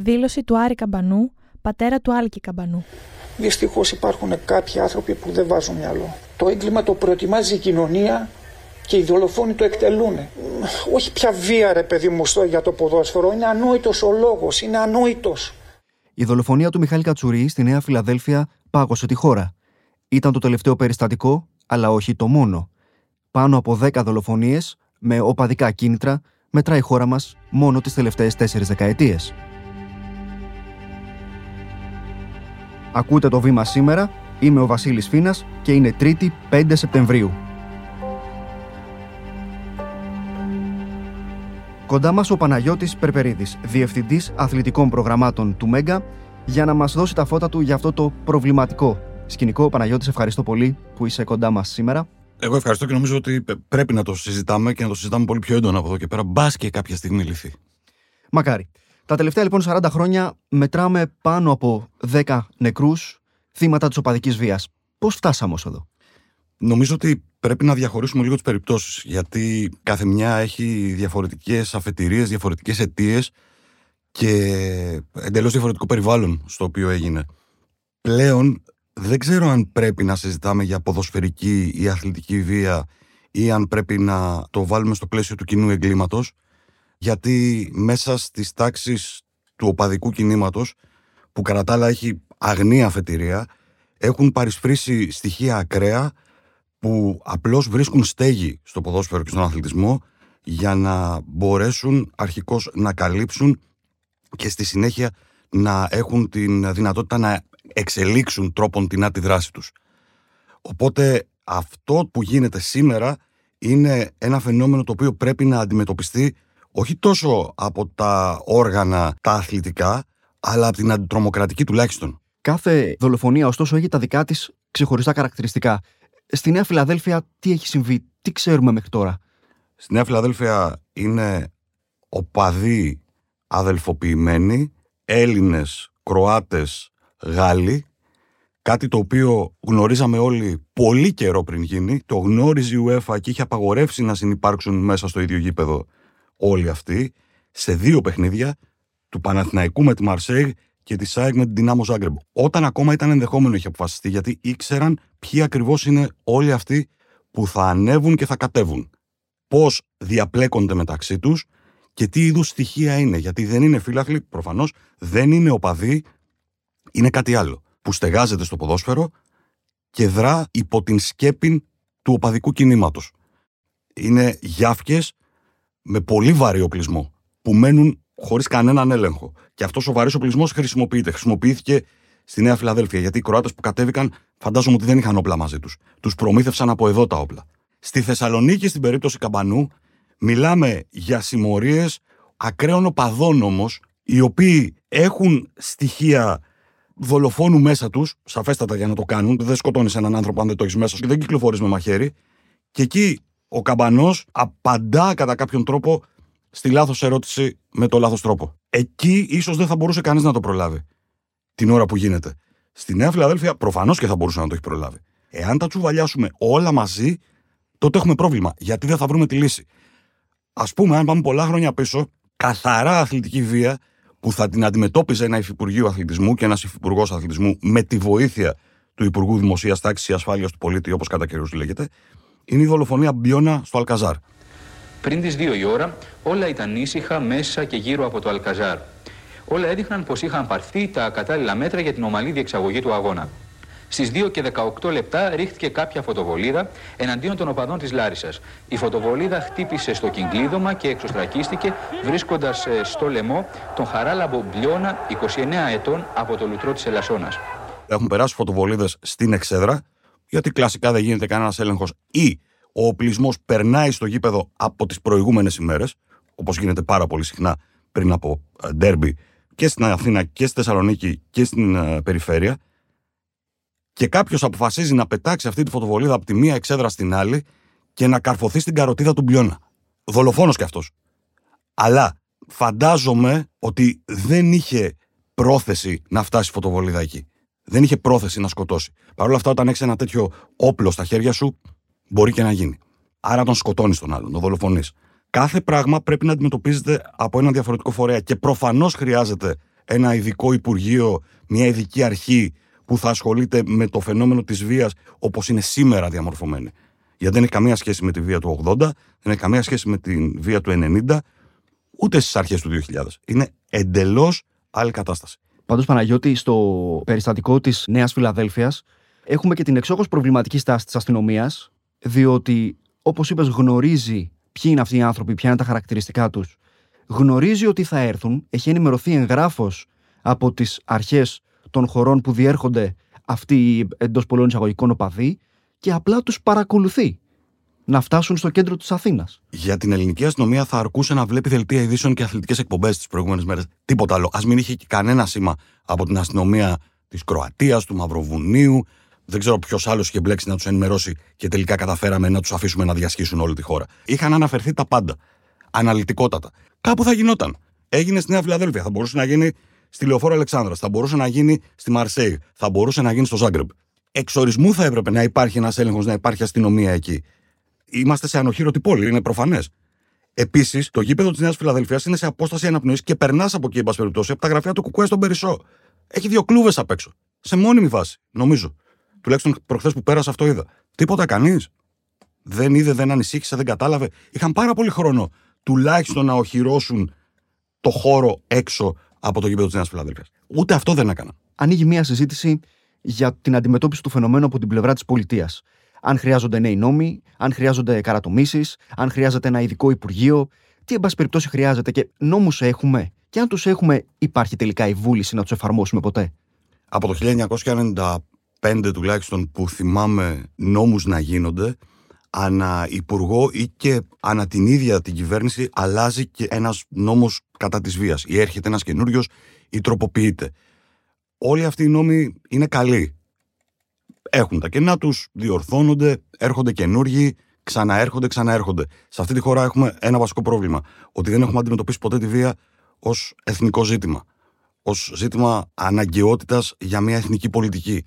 Δήλωση του Άρη Καμπανού, πατέρα του Άλκη Καμπανού. Δυστυχώς υπάρχουν κάποιοι άνθρωποι που δεν βάζουν μυαλό. Το έγκλημα το προετοιμάζει η κοινωνία και οι δολοφόνοι το εκτελούν. Όχι πια βία, ρε παιδί μου, στο για το ποδόσφαιρο. Είναι ανόητος ο λόγος. Είναι ανόητος. Η δολοφονία του Μιχάλη Κατσουρί στη Νέα Φιλαδέλφια πάγωσε τη χώρα. Ήταν το τελευταίο περιστατικό, αλλά όχι το μόνο. Πάνω από 10 δολοφονίες με οπαδικά κίνητρα μετράει η χώρα μας μόνο τις τελευταίες τέσσερις δεκαετίες. Ακούτε το βήμα σήμερα. Είμαι ο Βασίλης Φίνας και είναι 3η 5 Σεπτεμβρίου. Κοντά μας ο Παναγιώτης Περπερίδης, Διευθυντής Αθλητικών Προγραμμάτων του Μέγκα, για να μας δώσει τα φώτα του για αυτό το προβληματικό σκηνικό. Παναγιώτης, ευχαριστώ πολύ που είσαι κοντά μας σήμερα. Εγώ ευχαριστώ και νομίζω ότι πρέπει να το συζητάμε και να το συζητάμε πολύ πιο έντονα από εδώ και πέρα. Μπας και κάποια στιγμή λυθεί. Μακάρι. Τα τελευταία λοιπόν 40 χρόνια μετράμε πάνω από 10 νεκρούς θύματα της οπαδικής βίας. Πώς φτάσαμε ως εδώ; Νομίζω ότι πρέπει να διαχωρίσουμε λίγο τις περιπτώσεις γιατί κάθε μια έχει διαφορετικές αφετηρίες, διαφορετικές αιτίες και εντελώς διαφορετικό περιβάλλον στο οποίο έγινε. Πλέον δεν ξέρω αν πρέπει να συζητάμε για ποδοσφαιρική ή αθλητική βία ή αν πρέπει να το βάλουμε στο πλαίσιο του κοινού εγκλήματος γιατί μέσα στις τάξεις του οπαδικού κινήματος που κατά τα άλλα έχει αγνή αφετηρία έχουν παρισφρήσει στοιχεία ακραία που απλώς βρίσκουν στέγη στο ποδόσφαιρο και στον αθλητισμό για να μπορέσουν αρχικώς να καλύψουν και στη συνέχεια να έχουν την δυνατότητα να εξελίξουν τρόπον την τη δράση τους. Οπότε αυτό που γίνεται σήμερα είναι ένα φαινόμενο το οποίο πρέπει να αντιμετωπιστεί όχι τόσο από τα όργανα τα αθλητικά, αλλά από την αντιτρομοκρατική τουλάχιστον. Κάθε δολοφονία, ωστόσο, έχει τα δικά της ξεχωριστά χαρακτηριστικά. Στη Νέα Φιλαδέλφια, τι έχει συμβεί, τι ξέρουμε μέχρι τώρα; Στη Νέα Φιλαδέλφια είναι οπαδοί αδελφοποιημένοι, Έλληνες, Κροάτες, Γάλλοι, κάτι το οποίο γνωρίζαμε όλοι πολύ καιρό πριν γίνει, το γνώριζε η UEFA και είχε απαγορεύσει να συνεπάρξουν μέσα στο ίδιο γήπεδο όλοι αυτοί σε δύο παιχνίδια του Παναθηναϊκού με τη Μαρσέγ και τη ΣΑΕΚ με την Δυνάμο Ζάγκρεμπ. Όταν ακόμα ήταν ενδεχόμενο είχε αποφασιστεί, γιατί ήξεραν ποιοι ακριβώς είναι όλοι αυτοί που θα ανέβουν και θα κατέβουν. Πώς διαπλέκονται μεταξύ τους και τι είδους στοιχεία είναι. Γιατί δεν είναι φύλαχλοι, προφανώς δεν είναι οπαδοί, είναι κάτι άλλο. Που στεγάζεται στο ποδόσφαιρο και δρά υπό την σκέπη του οπαδικού κινήματος. Είναι γιάφκες με πολύ βαρύ οπλισμό που μένουν χωρίς κανέναν έλεγχο. Και αυτός ο βαρύς οπλισμός χρησιμοποιείται. Χρησιμοποιήθηκε στη Νέα Φιλαδέλφια γιατί οι Κροάτες που κατέβηκαν φαντάζομαι ότι δεν είχαν όπλα μαζί τους. Τους προμήθευσαν από εδώ τα όπλα. Στη Θεσσαλονίκη, στην περίπτωση Καμπανού, μιλάμε για συμμορίες ακραίων οπαδών όμως, οι οποίοι έχουν στοιχεία δολοφόνου μέσα τους, σαφέστατα για να το κάνουν. Δεν σκοτώνεις έναν άνθρωπο αν δεν το έχεις μέσα σου και δεν κυκλοφορείς με μαχαίρι. Και εκεί ο καμπανός απαντά κατά κάποιον τρόπο στη λάθος ερώτηση με το λάθος τρόπο. Εκεί ίσως δεν θα μπορούσε κανείς να το προλάβει την ώρα που γίνεται. Στη Νέα Φιλαδέλφια προφανώς και θα μπορούσε να το έχει προλάβει. Εάν τα τσουβαλιάσουμε όλα μαζί, τότε έχουμε πρόβλημα. Γιατί δεν θα βρούμε τη λύση. Α πούμε, αν πάμε πολλά χρόνια πίσω, καθαρά αθλητική βία που θα την αντιμετώπιζε ένα Υφυπουργείο Αθλητισμού και ένας Υφυπουργός Αθλητισμού με τη βοήθεια του Υπουργού Δημοσίας Τάξης και Ασφάλειας του Πολίτη, όπως κατά καιρούς λέγεται, είναι η δολοφονία Μπιώνα στο Αλκαζάρ. Πριν τις 2 η ώρα, όλα ήταν ήσυχα μέσα και γύρω από το Αλκαζάρ. Όλα έδειχναν πως είχαν πάρθει τα κατάλληλα μέτρα για την ομαλή διεξαγωγή του αγώνα. Στις 2 και 18 λεπτά ρίχτηκε κάποια φωτοβολίδα εναντίον των οπαδών της Λάρισας. Η φωτοβολίδα χτύπησε στο κυκλίδωμα και εξωστρακίστηκε, βρίσκοντας ε, στο λαιμό τον Χαράλαμπο Μπλιώνα, 29 ετών, από το λουτρό της Ελασσόνας. Έχουν περάσει φωτοβολίδες στην εξέδρα, γιατί κλασικά δεν γίνεται κανένας έλεγχος ή ο οπλισμός περνάει στο γήπεδο από τις προηγούμενες ημέρες, όπως γίνεται πάρα πολύ συχνά πριν από ε, ντέρμπι και στην Αθήνα και στη Θεσσαλονίκη και στην ε, περιφέρεια. Και κάποιος αποφασίζει να πετάξει αυτή τη φωτοβολίδα από τη μία εξέδρα στην άλλη και να καρφωθεί στην καροτίδα του Μπλιώνα. Δολοφόνος κι αυτός. Αλλά φαντάζομαι ότι δεν είχε πρόθεση να φτάσει η φωτοβολίδα εκεί δεν είχε πρόθεση να σκοτώσει. Παρ' όλα αυτά, όταν έχεις ένα τέτοιο όπλο στα χέρια σου, μπορεί και να γίνει. Άρα τον σκοτώνεις τον άλλον, τον δολοφονείς. Κάθε πράγμα πρέπει να αντιμετωπίζεται από ένα διαφορετικό φορέα και προφανώς χρειάζεται ένα ειδικό υπουργείο, μια ειδική αρχή που θα ασχολείται με το φαινόμενο της βίας όπως είναι σήμερα διαμορφωμένη. Γιατί δεν έχει καμία σχέση με τη βία του 80, δεν έχει καμία σχέση με τη βία του 90, ούτε στις αρχές του 2000. Είναι εντελώς άλλη κατάσταση. Πάντως, Παναγιώτη, στο περιστατικό της Νέας Φιλαδέλφιας, έχουμε και την εξόχως προβληματική στάση της αστυνομίας, διότι, όπως είπες, γνωρίζει ποιοι είναι αυτοί οι άνθρωποι, ποια είναι τα χαρακτηριστικά τους, γνωρίζει ότι θα έρθουν, έχει ενημερωθεί εγγράφος από τις αρχές των χωρών που διέρχονται αυτοί οι εντός πολλών εισαγωγικών οπαδοί και απλά τους παρακολουθεί να φτάσουν στο κέντρο της Αθήνας. Για την ελληνική αστυνομία θα αρκούσε να βλέπει δελτία ειδήσεων και αθλητικές εκπομπές τις προηγούμενες μέρες. Τίποτα άλλο. Α μην είχε και κανένα σήμα από την αστυνομία της Κροατίας, του Μαυροβουνίου. Δεν ξέρω ποιος άλλος είχε μπλέξει να τους ενημερώσει και τελικά καταφέραμε να τους αφήσουμε να διασχίσουν όλη τη χώρα. Είχαν αναφερθεί τα πάντα. Αναλυτικότατα. Κάπου θα γινόταν. Έγινε στη Νέα Φιλαδέλφια. Θα μπορούσε να γίνει στη Λεωφόρο Αλεξάνδρα. Θα μπορούσε να γίνει στη Μαρσέη. Θα μπορούσε να γίνει στο Ζάγκρεπ. Εξορισμού θα έπρεπε να υπάρχει ένας έλεγχος, να υπάρχει αστυνομία εκεί. Είμαστε σε ανοχήρωτη πόλη, είναι προφανές. Επίσης, το γήπεδο της Νέας Φιλαδελφίας είναι σε απόσταση αναπνοής και περνάς από εκεί, εν πάση περιπτώσει, από τα γραφεία του Κουκουέ στον Περισσό. Έχει δύο κλούβες απ' έξω. Σε μόνιμη βάση, νομίζω. Τουλάχιστον προχθές που πέρασα αυτό είδα. Τίποτα κανείς. Δεν είδε, δεν ανησύχησε, δεν κατάλαβε. Είχαν πάρα πολύ χρόνο τουλάχιστον να οχυρώσουν το χώρο έξω από το γήπεδο της Νέας Φιλαδέλφια. Ούτε αυτό δεν έκαναν. Ανοίγει μια συζήτηση για την αντιμετώπιση του φαινομένου από την πλευρά της πολιτείας. Αν χρειάζονται νέοι νόμοι, αν χρειάζονται καρατομήσεις, αν χρειάζεται ένα ειδικό υπουργείο, τι εν πάση περιπτώσει χρειάζεται και νόμους έχουμε. Και αν τους έχουμε, υπάρχει τελικά η βούληση να τους εφαρμόσουμε ποτέ; Από το 1995 τουλάχιστον που θυμάμαι νόμους να γίνονται, ανά υπουργό ή και ανά την ίδια την κυβέρνηση αλλάζει και ένας νόμος κατά της βίας. Ή έρχεται ένας καινούριος ή τροποποιείται. Όλοι αυτοί οι νόμοι είναι καλοί. Έχουν τα κενά τους, διορθώνονται, έρχονται καινούργοι, ξαναέρχονται, ξαναέρχονται. Σε αυτή τη χώρα έχουμε ένα βασικό πρόβλημα. Ότι δεν έχουμε αντιμετωπίσει ποτέ τη βία ως εθνικό ζήτημα. Ως ζήτημα αναγκαιότητας για μια εθνική πολιτική.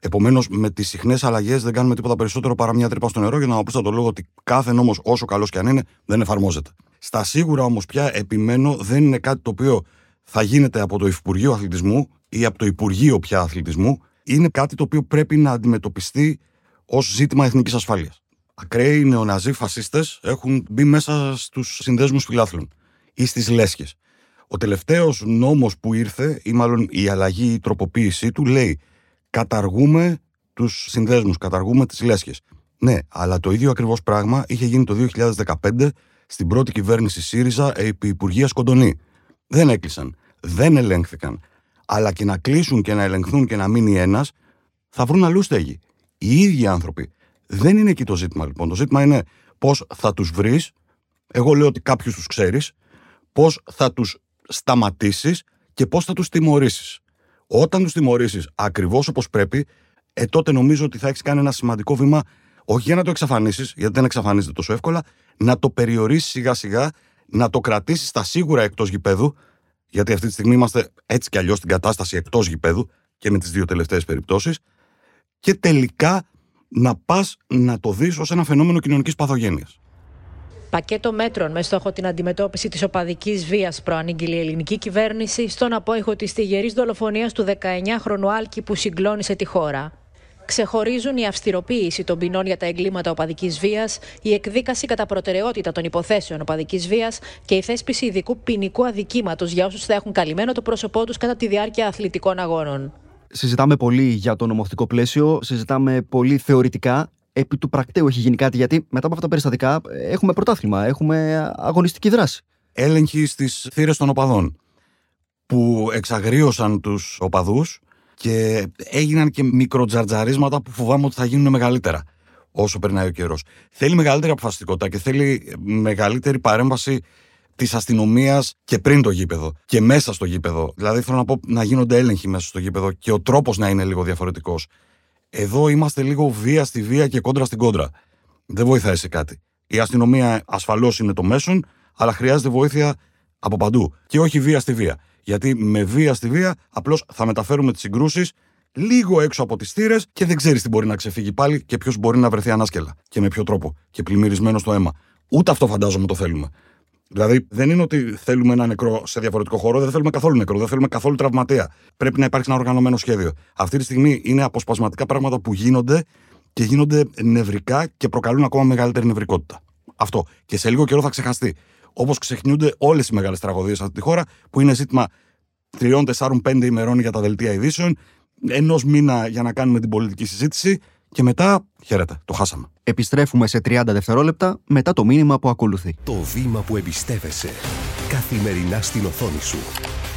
Επομένως, με τις συχνές αλλαγές δεν κάνουμε τίποτα περισσότερο παρά μια τρύπα στο νερό για να απλούστατα το λόγο ότι κάθε νόμος, όσο καλός και αν είναι, δεν εφαρμόζεται. Στα σίγουρα όμως πια επιμένω δεν είναι κάτι το οποίο θα γίνεται από το Υπουργείο Αθλητισμού ή από το Υπουργείο πια Αθλητισμού. Είναι κάτι το οποίο πρέπει να αντιμετωπιστεί ως ζήτημα εθνικής ασφάλειας. Ακραίοι νεοναζί φασίστες έχουν μπει μέσα στους συνδέσμους φιλάθλων ή στις λέσχες. Ο τελευταίος νόμος που ήρθε, ή μάλλον η αλλαγή, η τροποποίησή του, λέει καταργούμε τους συνδέσμους, καταργούμε τις λέσχες. Ναι, αλλά το ίδιο ακριβώς πράγμα είχε γίνει το 2015 στην πρώτη κυβέρνηση ΣΥΡΙΖΑ επί Υπουργείας Κοντονή. Δεν έκλεισαν, δεν ελέγχθηκαν. Αλλά και να κλείσουν και να ελεγχθούν και να μείνει ένας, θα βρουν αλλού στέγη. Οι ίδιοι άνθρωποι. Δεν είναι εκεί το ζήτημα λοιπόν. Το ζήτημα είναι πώς θα τους βρεις. Εγώ λέω ότι κάποιους τους ξέρεις. Πώς θα τους σταματήσεις και πώς θα τους τιμωρήσεις. Όταν τους τιμωρήσεις ακριβώς όπως πρέπει, ε, τότε νομίζω ότι θα έχεις κάνει ένα σημαντικό βήμα, όχι για να το εξαφανίσεις, γιατί δεν εξαφανίζεται τόσο εύκολα, να το περιορίσεις σιγά σιγά, να το κρατήσεις στα σίγουρα εκτός γηπέδου, γιατί αυτή τη στιγμή είμαστε έτσι κι αλλιώς στην κατάσταση εκτός γηπέδου και με τις δύο τελευταίες περιπτώσεις, και τελικά να πας να το δεις ως ένα φαινόμενο κοινωνικής παθογένειας πακέτο μέτρων με στόχο την αντιμετώπιση της οπαδικής βίας προανήγγειλε η ελληνική κυβέρνηση στον απόϊχο τη τυγερή δολοφονίας του 19χρονου Άλκη που συγκλώνησε τη χώρα. Ξεχωρίζουν η αυστηροποίηση των ποινών για τα εγκλήματα οπαδικής βίας, η εκδίκαση κατά προτεραιότητα των υποθέσεων οπαδικής βίας και η θέσπιση ειδικού ποινικού αδικήματος για όσους θα έχουν καλυμμένο το πρόσωπό τους κατά τη διάρκεια αθλητικών αγώνων. Συζητάμε πολύ για το νομοθετικό πλαίσιο, συζητάμε πολύ θεωρητικά επί του πρακτέου έχει γίνει κάτι, γιατί μετά από αυτά τα περιστατικά ε, έχουμε πρωτάθλημα, έχουμε αγωνιστική δράση. Έλεγχοι στις θύρες των οπαδών που εξαγρίωσαν τους οπαδούς και έγιναν και μικροτζαρτζαρίσματα που φοβάμαι ότι θα γίνουν μεγαλύτερα όσο περνάει ο καιρός. Θέλει μεγαλύτερη αποφασιστικότητα και θέλει μεγαλύτερη παρέμβαση της αστυνομίας και πριν το γήπεδο και μέσα στο γήπεδο. Δηλαδή, θέλω να πω να γίνονται έλεγχοι μέσα στο γήπεδο και ο τρόπος να είναι λίγο διαφορετικός. Εδώ είμαστε λίγο βία στη βία και κόντρα στην κόντρα. Δεν βοηθάει σε κάτι. Η αστυνομία ασφαλώς είναι το μέσον, αλλά χρειάζεται βοήθεια από παντού. Και όχι βία στη βία. Γιατί με βία στη βία απλώς θα μεταφέρουμε τις συγκρούσεις λίγο έξω από τις θύρες και δεν ξέρεις τι μπορεί να ξεφύγει πάλι και ποιος μπορεί να βρεθεί ανάσκελα. Και με ποιο τρόπο. Και πλημμυρισμένο στο αίμα. Ούτε αυτό φαντάζομαι το θέλουμε. Δηλαδή, δεν είναι ότι θέλουμε ένα νεκρό σε διαφορετικό χώρο, δεν θέλουμε καθόλου νεκρό, δεν θέλουμε καθόλου τραυματία. Πρέπει να υπάρξει ένα οργανωμένο σχέδιο. Αυτή τη στιγμή είναι αποσπασματικά πράγματα που γίνονται και γίνονται νευρικά και προκαλούν ακόμα μεγαλύτερη νευρικότητα. Αυτό. Και σε λίγο καιρό θα ξεχαστεί. Όπως ξεχνιούνται όλες οι μεγάλες τραγωδίες σε αυτή τη χώρα, που είναι ζήτημα τριών, τεσσάρων, πέντε ημερών για τα δελτία ειδήσεων, ενός μήνα για να κάνουμε την πολιτική συζήτηση και μετά, χαίρετε, το χάσαμε. Επιστρέφουμε σε 30 δευτερόλεπτα μετά το μήνυμα που ακολουθεί. Το βήμα που εμπιστεύεσαι. Καθημερινά στην οθόνη σου.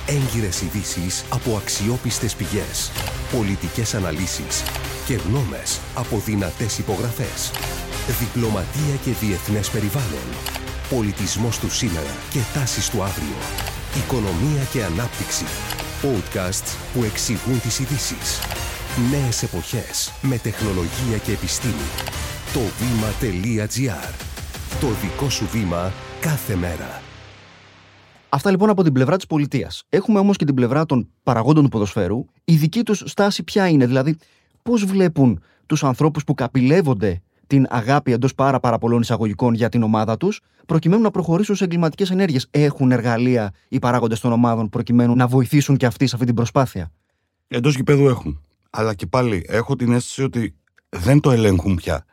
Έγκυρες ειδήσεις από αξιόπιστες πηγές. Πολιτικές αναλύσεις και γνώμες από δυνατές υπογραφές. Διπλωματία και διεθνές περιβάλλον. Πολιτισμός του σήμερα και τάσεις του αύριο. Οικονομία και ανάπτυξη. Podcasts που εξηγούν τις ειδήσεις. Νέες εποχές με τεχνολογία και επιστήμη. Το βήμα.gr. Το δικό σου βήμα κάθε μέρα. Αυτά λοιπόν από την πλευρά της πολιτείας. Έχουμε όμως και την πλευρά των παραγόντων του ποδοσφαίρου. Η δική τους στάση ποια είναι, δηλαδή πώς βλέπουν τους ανθρώπους που καπηλεύονται την αγάπη εντός πάρα, πάρα πολλών εισαγωγικών για την ομάδα τους, προκειμένου να προχωρήσουν σε εγκληματικές ενέργειες. Έχουν εργαλεία οι παράγοντες των ομάδων προκειμένου να βοηθήσουν και αυτοί σε αυτή την προσπάθεια. Εντός γηπέδου έχουν. Αλλά και πάλι έχω την αίσθηση ότι δεν το ελέγχουν πια.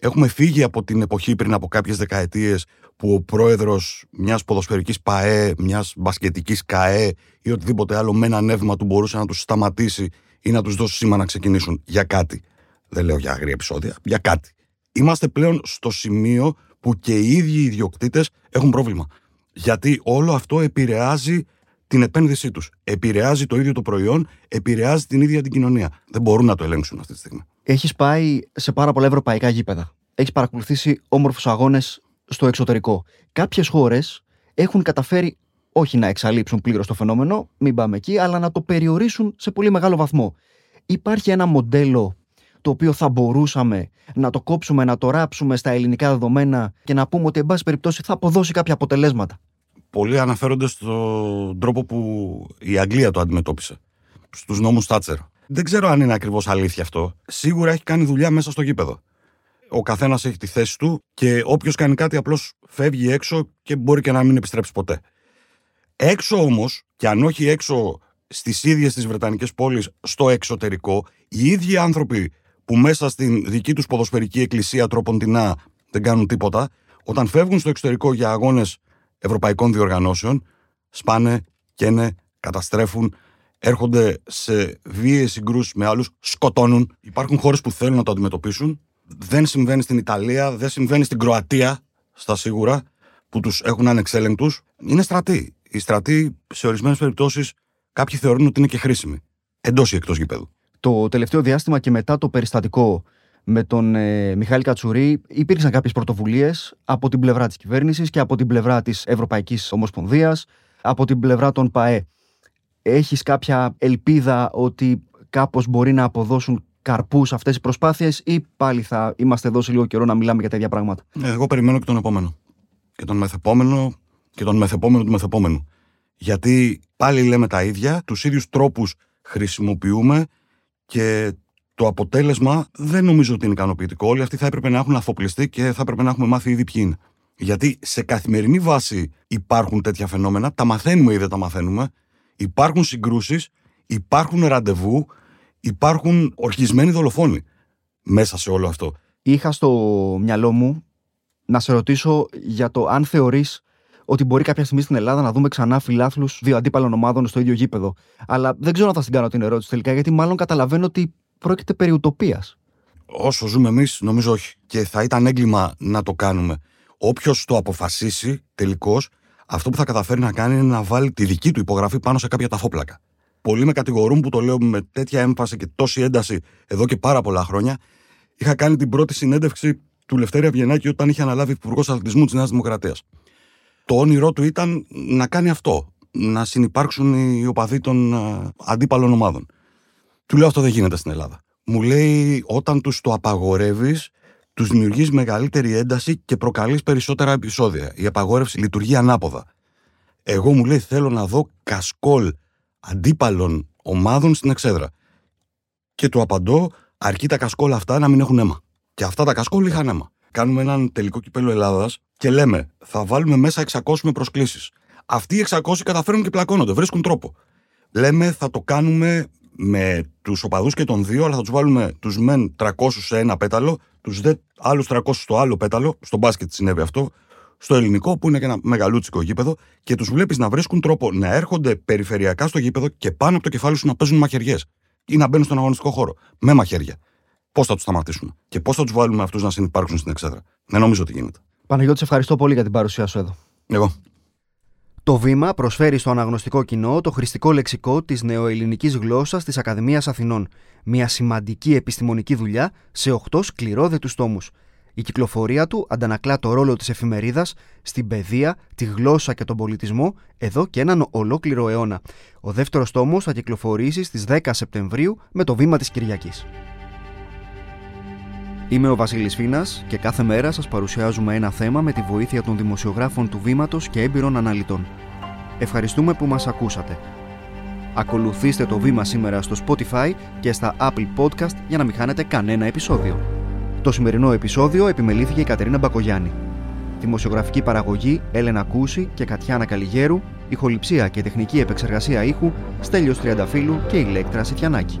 Έχουμε φύγει από την εποχή πριν από κάποιες δεκαετίες που ο πρόεδρος μιας ποδοσφαιρικής ΠαΕ, μιας μπασκετικής ΚαΕ ή οτιδήποτε άλλο με ένα νεύμα του μπορούσε να τους σταματήσει ή να τους δώσει σήμα να ξεκινήσουν για κάτι. Δεν λέω για αγρία επεισόδια, για κάτι. Είμαστε πλέον στο σημείο που και οι ίδιοι οι ιδιοκτήτες έχουν πρόβλημα. Γιατί όλο αυτό επηρεάζει την επένδυσή τους. Επηρεάζει το ίδιο το προϊόν, επηρεάζει την ίδια την κοινωνία. Δεν μπορούν να το ελέγξουν αυτή τη στιγμή. Έχεις πάει σε πάρα πολλά ευρωπαϊκά γήπεδα. Έχεις παρακολουθήσει όμορφους αγώνες στο εξωτερικό. Κάποιες χώρες έχουν καταφέρει όχι να εξαλείψουν πλήρως το φαινόμενο, μην πάμε εκεί, αλλά να το περιορίσουν σε πολύ μεγάλο βαθμό. Υπάρχει ένα μοντέλο το οποίο θα μπορούσαμε να το κόψουμε, να το ράψουμε στα ελληνικά δεδομένα και να πούμε ότι, εν πάση περιπτώσει, θα αποδώσει κάποια αποτελέσματα. Πολλοί αναφέρονται στον τρόπο που η Αγγλία το αντιμετώπισε. Στους νόμους Τάτσερ. Δεν ξέρω αν είναι ακριβώς αλήθεια αυτό. Σίγουρα έχει κάνει δουλειά μέσα στο γήπεδο. Ο καθένας έχει τη θέση του και όποιος κάνει κάτι απλώς φεύγει έξω και μπορεί και να μην επιστρέψει ποτέ. Έξω όμως, και αν όχι έξω στις ίδιες τις Βρετανικές πόλεις, στο εξωτερικό, οι ίδιοι άνθρωποι που μέσα στην δική τους ποδοσφαιρική εκκλησία τροποντινά δεν κάνουν τίποτα, όταν φεύγουν στο εξωτερικό για αγώνες ευρωπαϊκών διοργανώσεων, σπάνε, καίνε, καταστρέφουν, έρχονται σε βίαιες συγκρούσεις με άλλους, σκοτώνουν. Υπάρχουν χώρες που θέλουν να το αντιμετωπίσουν. Δεν συμβαίνει στην Ιταλία, δεν συμβαίνει στην Κροατία, στα σίγουρα, που τους έχουν ανεξέλεγκτους. Είναι στρατοί. Οι στρατοί, σε ορισμένες περιπτώσεις, κάποιοι θεωρούν ότι είναι και χρήσιμοι. Εντός ή εκτός γηπέδου. Το τελευταίο διάστημα και μετά το περιστατικό με τον ε, Μιχάλη Κατσουρί υπήρξαν κάποιες πρωτοβουλίες από την πλευρά της κυβέρνησης και από την πλευρά της Ευρωπαϊκής Ομοσπονδίας, από την πλευρά των ΠαΕ. Έχεις κάποια ελπίδα ότι κάπως μπορεί να αποδώσουν καρπούς αυτές οι προσπάθειες ή πάλι θα είμαστε εδώ σε λίγο καιρό να μιλάμε για τέτοια πράγματα; Εγώ περιμένω και τον επόμενο. Και τον μεθεπόμενο και τον μεθεπόμενο του μεθεπόμενου. Γιατί πάλι λέμε τα ίδια, τους ίδιους τρόπους χρησιμοποιούμε και το αποτέλεσμα δεν νομίζω ότι είναι ικανοποιητικό. Όλοι αυτοί θα έπρεπε να έχουν αφοπλιστεί και θα έπρεπε να έχουμε μάθει ήδη ποιοι είναι. Γιατί σε καθημερινή βάση υπάρχουν τέτοια φαινόμενα, τα μαθαίνουμε ή δεν τα μαθαίνουμε. Υπάρχουν συγκρούσεις, υπάρχουν ραντεβού, υπάρχουν ορχισμένοι δολοφόνοι μέσα σε όλο αυτό. Είχα στο μυαλό μου να σε ρωτήσω για το αν θεωρείς ότι μπορεί κάποια στιγμή στην Ελλάδα να δούμε ξανά φιλάθλους δύο αντίπαλων ομάδων στο ίδιο γήπεδο. Αλλά δεν ξέρω αν θα στην κάνω την ερώτηση τελικά, γιατί μάλλον καταλαβαίνω ότι πρόκειται περί ουτοπίας. Όσο ζούμε εμείς, νομίζω όχι. Και θα ήταν έγκλημα να το κάνουμε. Όποιος το αποφασίσει τελικώς, αυτό που θα καταφέρει να κάνει είναι να βάλει τη δική του υπογραφή πάνω σε κάποια ταφόπλακα. Πολλοί με κατηγορούν που το λέω με τέτοια έμφαση και τόση ένταση εδώ και πάρα πολλά χρόνια. Είχα κάνει την πρώτη συνέντευξη του Λευτέρη Αυγενάκη όταν είχε αναλάβει υπουργός αθλητισμού της Νέας Δημοκρατίας. Το όνειρό του ήταν να κάνει αυτό. Να συνεπάρξουν οι οπαδοί των αντίπαλων ομάδων. Του λέω αυτό δεν γίνεται στην Ελλάδα. Μου λέει όταν τους το απαγορεύεις, τους δημιουργείς μεγαλύτερη ένταση και προκαλείς περισσότερα επεισόδια. Η απαγόρευση λειτουργεί ανάποδα. Εγώ μου λέει θέλω να δω κασκόλ αντίπαλων ομάδων στην εξέδρα. Και του απαντώ, αρκεί τα κασκόλ αυτά να μην έχουν αίμα. Και αυτά τα κασκόλ είχαν αίμα. Κάνουμε έναν τελικό κυπέλο Ελλάδας και λέμε θα βάλουμε μέσα 600 με προσκλήσεις. Αυτοί οι 600 καταφέρουν και πλακώνονται, βρίσκουν τρόπο. Λέμε θα το κάνουμε με τους οπαδούς και των δύο, αλλά θα τους βάλουμε τους μεν 300 σε ένα πέταλο, τους δε άλλους 300 στο άλλο πέταλο. Στο μπάσκετ συνέβη αυτό. Στο ελληνικό, που είναι και ένα μεγαλούτσικο γήπεδο, και τους βλέπεις να βρίσκουν τρόπο να έρχονται περιφερειακά στο γήπεδο και πάνω από το κεφάλι σου να παίζουν μαχαιριές ή να μπαίνουν στον αγωνιστικό χώρο με μαχαίρια. Πώς θα τους σταματήσουν και πώς θα τους βάλουμε αυτούς να συνεπάρξουν στην εξέδρα. Δεν νομίζω ότι γίνεται. Παναγιώτης, ευχαριστώ πολύ για την παρουσία σου εδώ. Εγώ. Το βήμα προσφέρει στο αναγνωστικό κοινό το χρηστικό λεξικό της νεοελληνικής γλώσσας της Ακαδημίας Αθηνών. Μια σημαντική επιστημονική δουλειά σε 8 σκληρόδετους τόμους. Η κυκλοφορία του αντανακλά το ρόλο της εφημερίδας στην παιδεία, τη γλώσσα και τον πολιτισμό εδώ και έναν ολόκληρο αιώνα. Ο δεύτερος τόμος θα κυκλοφορήσει στις 10 Σεπτεμβρίου με το βήμα της Κυριακής. Είμαι ο Βασίλης Φίνας και κάθε μέρα σας παρουσιάζουμε ένα θέμα με τη βοήθεια των δημοσιογράφων του Βήματος και έμπειρων αναλυτών. Ευχαριστούμε που μας ακούσατε. Ακολουθήστε το Βήμα σήμερα στο Spotify και στα Apple Podcast για να μην χάνετε κανένα επεισόδιο. Το σημερινό επεισόδιο επιμελήθηκε η Κατερίνα Μπακογιάννη. Δημοσιογραφική παραγωγή Έλενα Κούση και Κατιάνα Καλιγέρου, ηχοληψία και τεχνική επεξεργασία ήχου Στέλιος Τριανταφύλου και Ηλέκτρα Σιτιανάκη.